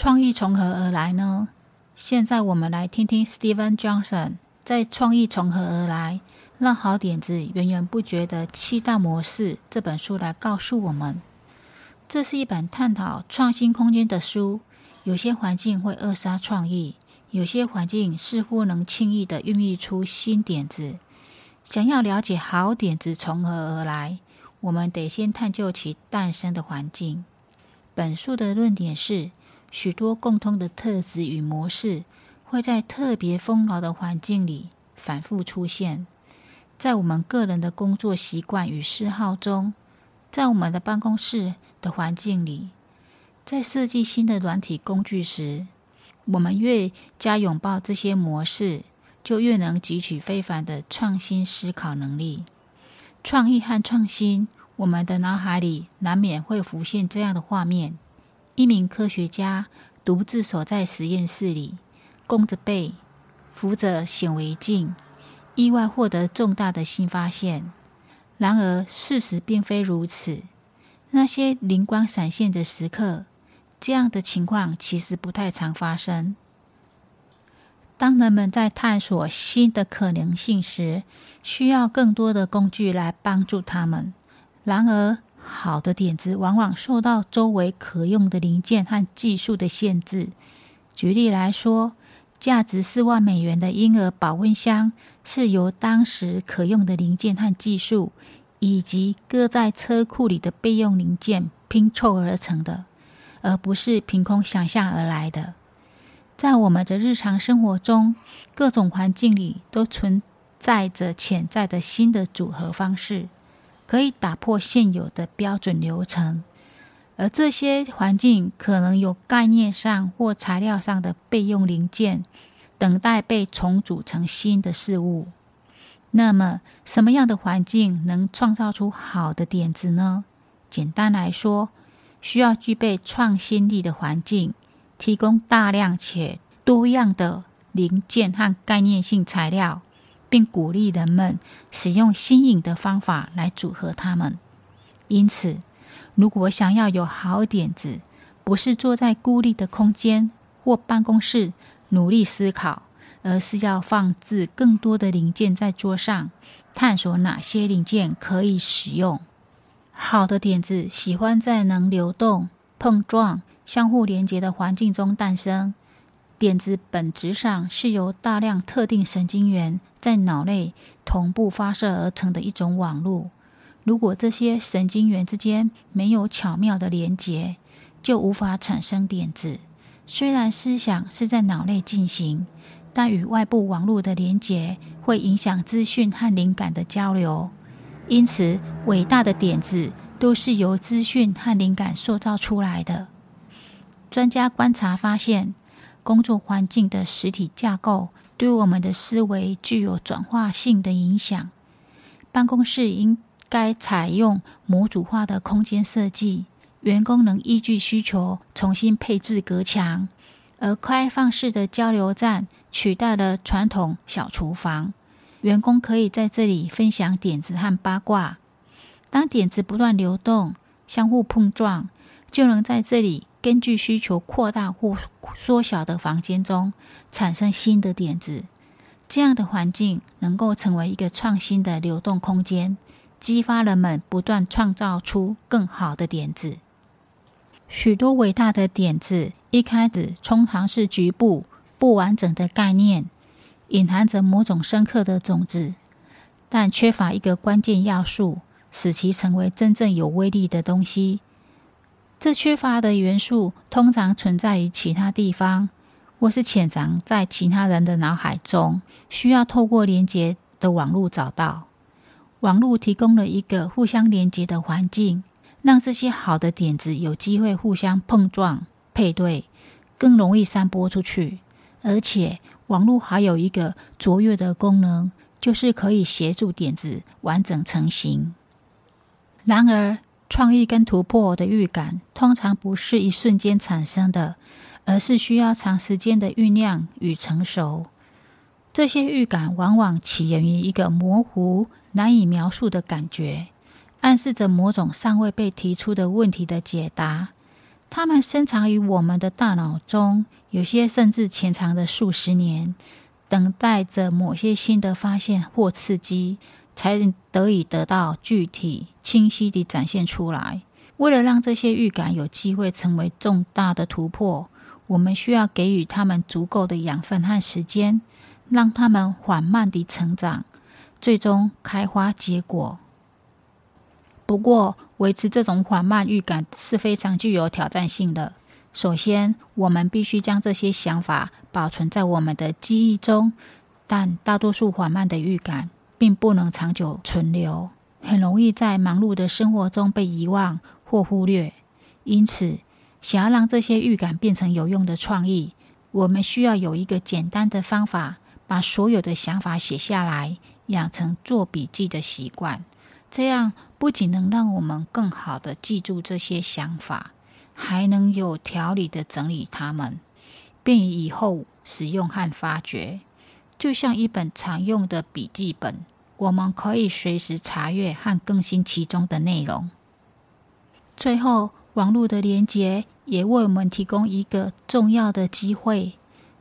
创意从何而来呢？现在我们来听听 Steven Johnson 在《创意从何而来：让好点子源源不绝的七大模式》这本书来告诉我们。这是一本探讨创新空间的书。有些环境会扼杀创意，有些环境似乎能轻易地孕育出新点子。想要了解好点子从何而来，我们得先探究其诞生的环境。本书的论点是，许多共通的特质与模式会在特别丰饶的环境里反复出现，在我们个人的工作习惯与嗜好中，在我们的办公室的环境里，在设计新的软体工具时，我们越加拥抱这些模式，就越能汲取非凡的创新思考能力。创意和创新，我们的脑海里难免会浮现这样的画面。一名科学家独自守在实验室里，弓着背，扶着显微镜，意外获得重大的新发现。然而，事实并非如此。那些灵光闪现的时刻，这样的情况其实不太常发生。当人们在探索新的可能性时，需要更多的工具来帮助他们。然而，好的点子往往受到周围可用的零件和技术的限制。举例来说，价值四万美元的婴儿保温箱是由当时可用的零件和技术，以及搁在车库里的备用零件拼凑而成的，而不是凭空想象而来的。在我们的日常生活中，各种环境里都存在着潜在的新的组合方式。可以打破现有的标准流程，而这些环境可能有概念上或材料上的备用零件，等待被重组成新的事物。那么，什么样的环境能创造出好的点子呢？简单来说，需要具备创新力的环境，提供大量且多样的零件和概念性材料。并鼓励人们使用新颖的方法来组合它们。因此，如果想要有好点子，不是坐在孤立的空间或办公室努力思考，而是要放置更多的零件在桌上，探索哪些零件可以使用。好的点子喜欢在能流动、碰撞、相互连接的环境中诞生。点子本质上是由大量特定神经元在脑内同步发射而成的一种网络。如果这些神经元之间没有巧妙的连接，就无法产生点子。虽然思想是在脑内进行，但与外部网络的连接会影响资讯和灵感的交流。因此，伟大的点子都是由资讯和灵感塑造出来的。专家观察发现，工作环境的实体架构对我们的思维具有转化性的影响。办公室应该采用模组化的空间设计，员工能依据需求重新配置隔墙，而开放式的交流站取代了传统小厨房。员工可以在这里分享点子和八卦。当点子不断流动、相互碰撞，就能在这里。根据需求扩大或缩小的房间中产生新的点子，这样的环境能够成为一个创新的流动空间，激发人们不断创造出更好的点子。许多伟大的点子一开始通常是局部不完整的概念，隐含着某种深刻的种子，但缺乏一个关键要素，使其成为真正有威力的东西。这缺乏的元素通常存在于其他地方，或是潜藏在其他人的脑海中，需要透过连接的网络找到。网络提供了一个互相连接的环境，让这些好的点子有机会互相碰撞、配对，更容易散播出去。而且，网络还有一个卓越的功能，就是可以协助点子完整成型。然而，创意跟突破的预感通常不是一瞬间产生的，而是需要长时间的酝酿与成熟。这些预感往往起源于一个模糊、难以描述的感觉，暗示着某种尚未被提出的问题的解答。它们深藏于我们的大脑中，有些甚至潜藏了数十年，等待着某些新的发现或刺激，才得以得到具体、清晰地展现出来。为了让这些预感有机会成为重大的突破，我们需要给予他们足够的养分和时间，让他们缓慢地成长，最终开花结果。不过，维持这种缓慢预感是非常具有挑战性的。首先，我们必须将这些想法保存在我们的记忆中，但大多数缓慢的预感并不能长久存留，很容易在忙碌的生活中被遗忘或忽略。因此，想要让这些预感变成有用的创意，我们需要有一个简单的方法，把所有的想法写下来，养成做笔记的习惯。这样不仅能让我们更好地记住这些想法，还能有条理地整理它们，便于以后使用和发掘。就像一本常用的笔记本，我们可以随时查阅和更新其中的内容。最后，网络的连接也为我们提供一个重要的机会，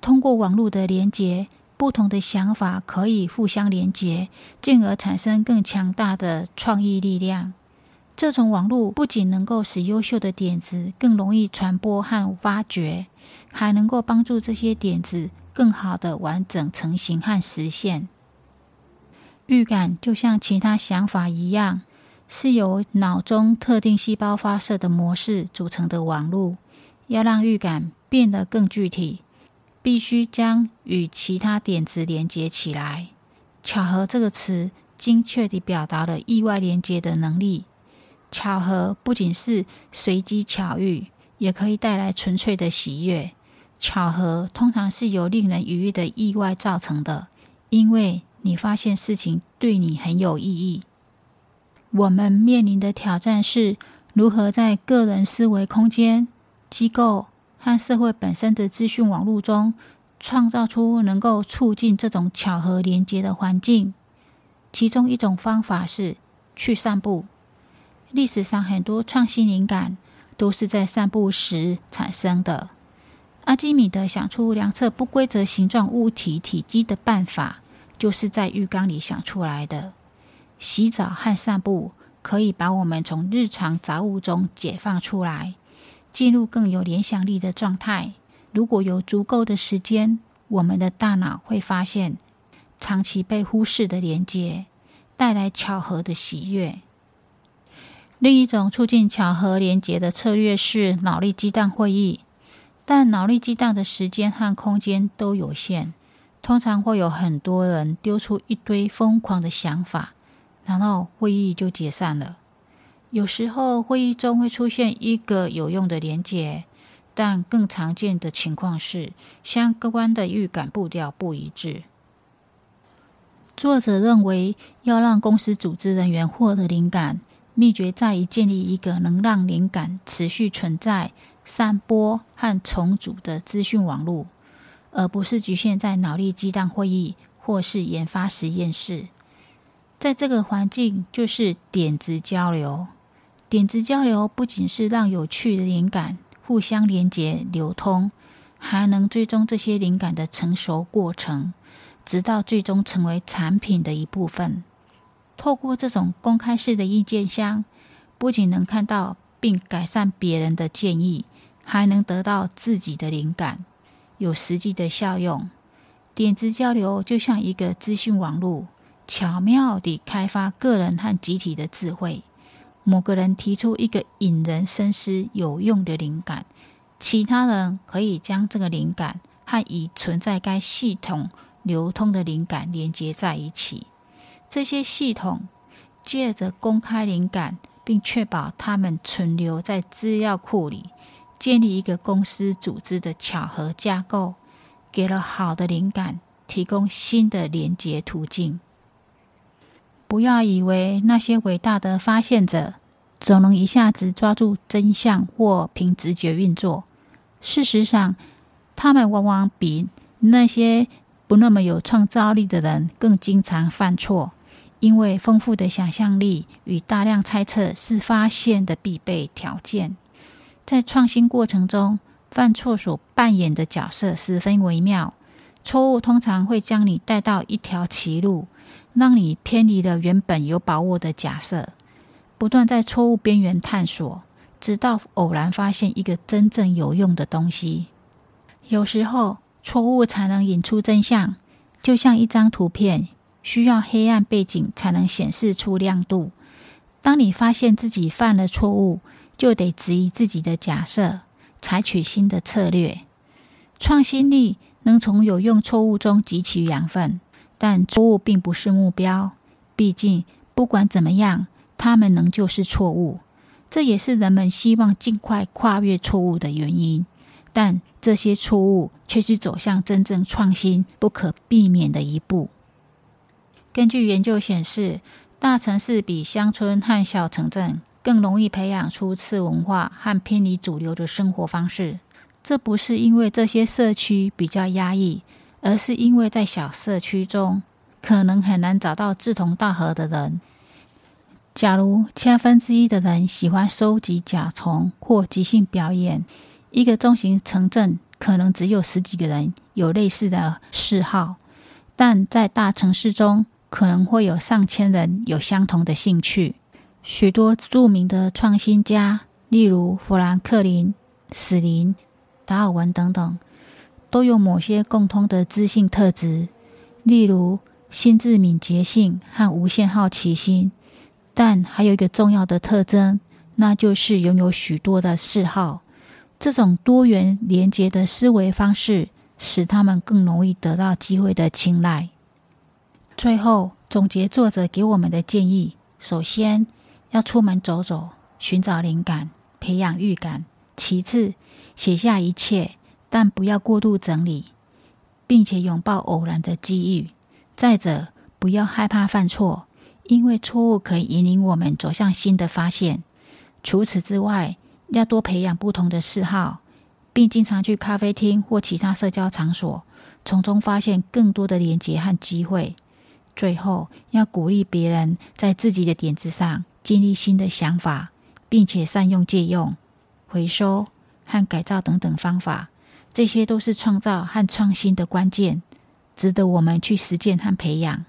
通过网络的连接。不同的想法可以互相连接，进而产生更强大的创意力量。这种网络不仅能够使优秀的点子更容易传播和发掘，还能够帮助这些点子更好的完整成型和实现。预感就像其他想法一样，是由脑中特定细胞发射的模式组成的网络。要让预感变得更具体。必须将与其他点子连接起来。巧合这个词精确地表达了意外连接的能力。巧合不仅是随机巧遇，也可以带来纯粹的喜悦。巧合通常是由令人愉悦的意外造成的，因为你发现事情对你很有意义。我们面临的挑战是如何在个人思维空间、机构。和社会本身的资讯网络中，创造出能够促进这种巧合连接的环境。其中一种方法是去散步。历史上很多创新灵感都是在散步时产生的。阿基米德想出量测不规则形状物体体积的办法，就是在浴缸里想出来的。洗澡和散步可以把我们从日常杂物中解放出来。进入更有联想力的状态。如果有足够的时间，我们的大脑会发现长期被忽视的连接，带来巧合的喜悦。另一种促进巧合连接的策略是脑力激荡会议，但脑力激荡的时间和空间都有限，通常会有很多人丢出一堆疯狂的想法，然后会议就解散了。有时候会议中会出现一个有用的连结，但更常见的情况是相关的预感步调不一致。作者认为，要让公司组织人员获得灵感，秘诀在于建立一个能让灵感持续存在、散播和重组的资讯网络，而不是局限在脑力激荡会议或是研发实验室。在这个环境，就是点子交流。点子交流不仅是让有趣的灵感互相连接流通，还能追踪这些灵感的成熟过程，直到最终成为产品的一部分。透过这种公开式的意见箱，不仅能看到并改善别人的建议，还能得到自己的灵感，有实际的效用。点子交流就像一个资讯网络，巧妙地开发个人和集体的智慧。某个人提出一个引人深思、有用的灵感，其他人可以将这个灵感和已存在该系统流通的灵感连接在一起。这些系统借着公开灵感，并确保他们存留在资料库里，建立一个公司组织的巧合架构，给了好的灵感提供新的连接途径。不要以为那些伟大的发现者总能一下子抓住真相或凭直觉运作。事实上，他们往往比那些不那么有创造力的人更经常犯错，因为丰富的想象力与大量猜测是发现的必备条件。在创新过程中，犯错所扮演的角色十分微妙。错误通常会将你带到一条歧路，让你偏离了原本有把握的假设，不断在错误边缘探索，直到偶然发现一个真正有用的东西。有时候，错误才能引出真相，就像一张图片需要黑暗背景才能显示出亮度。当你发现自己犯了错误，就得质疑自己的假设，采取新的策略。创新力。能从有用错误中汲取养分，但错误并不是目标。毕竟，不管怎么样，它们仍旧是错误。这也是人们希望尽快跨越错误的原因。但这些错误却是走向真正创新不可避免的一步。根据研究显示，大城市比乡村和小城镇更容易培养出次文化和偏离主流的生活方式。这不是因为这些社区比较压抑，而是因为在小社区中，可能很难找到志同道合的人。假如千分之一的人喜欢收集甲虫或即兴表演，一个中型城镇可能只有十几个人有类似的嗜好，但在大城市中，可能会有上千人有相同的兴趣。许多著名的创新家，例如富兰克林、史林。达尔文等等，都有某些共通的知性特质，例如心智敏捷性和无限好奇心。但还有一个重要的特征，那就是拥有许多的嗜好。这种多元连结的思维方式，使他们更容易得到机会的青睐。最后总结作者给我们的建议：首先，要出门走走，寻找灵感，培养预感；其次，写下一切，但不要过度整理，并且拥抱偶然的机遇。再者，不要害怕犯错，因为错误可以引领我们走向新的发现。除此之外，要多培养不同的嗜好，并经常去咖啡厅或其他社交场所，从中发现更多的连接和机会。最后，要鼓励别人在自己的点子上建立新的想法，并且善用借用、回收。和改造等等方法，这些都是创造和创新的关键，值得我们去实践和培养。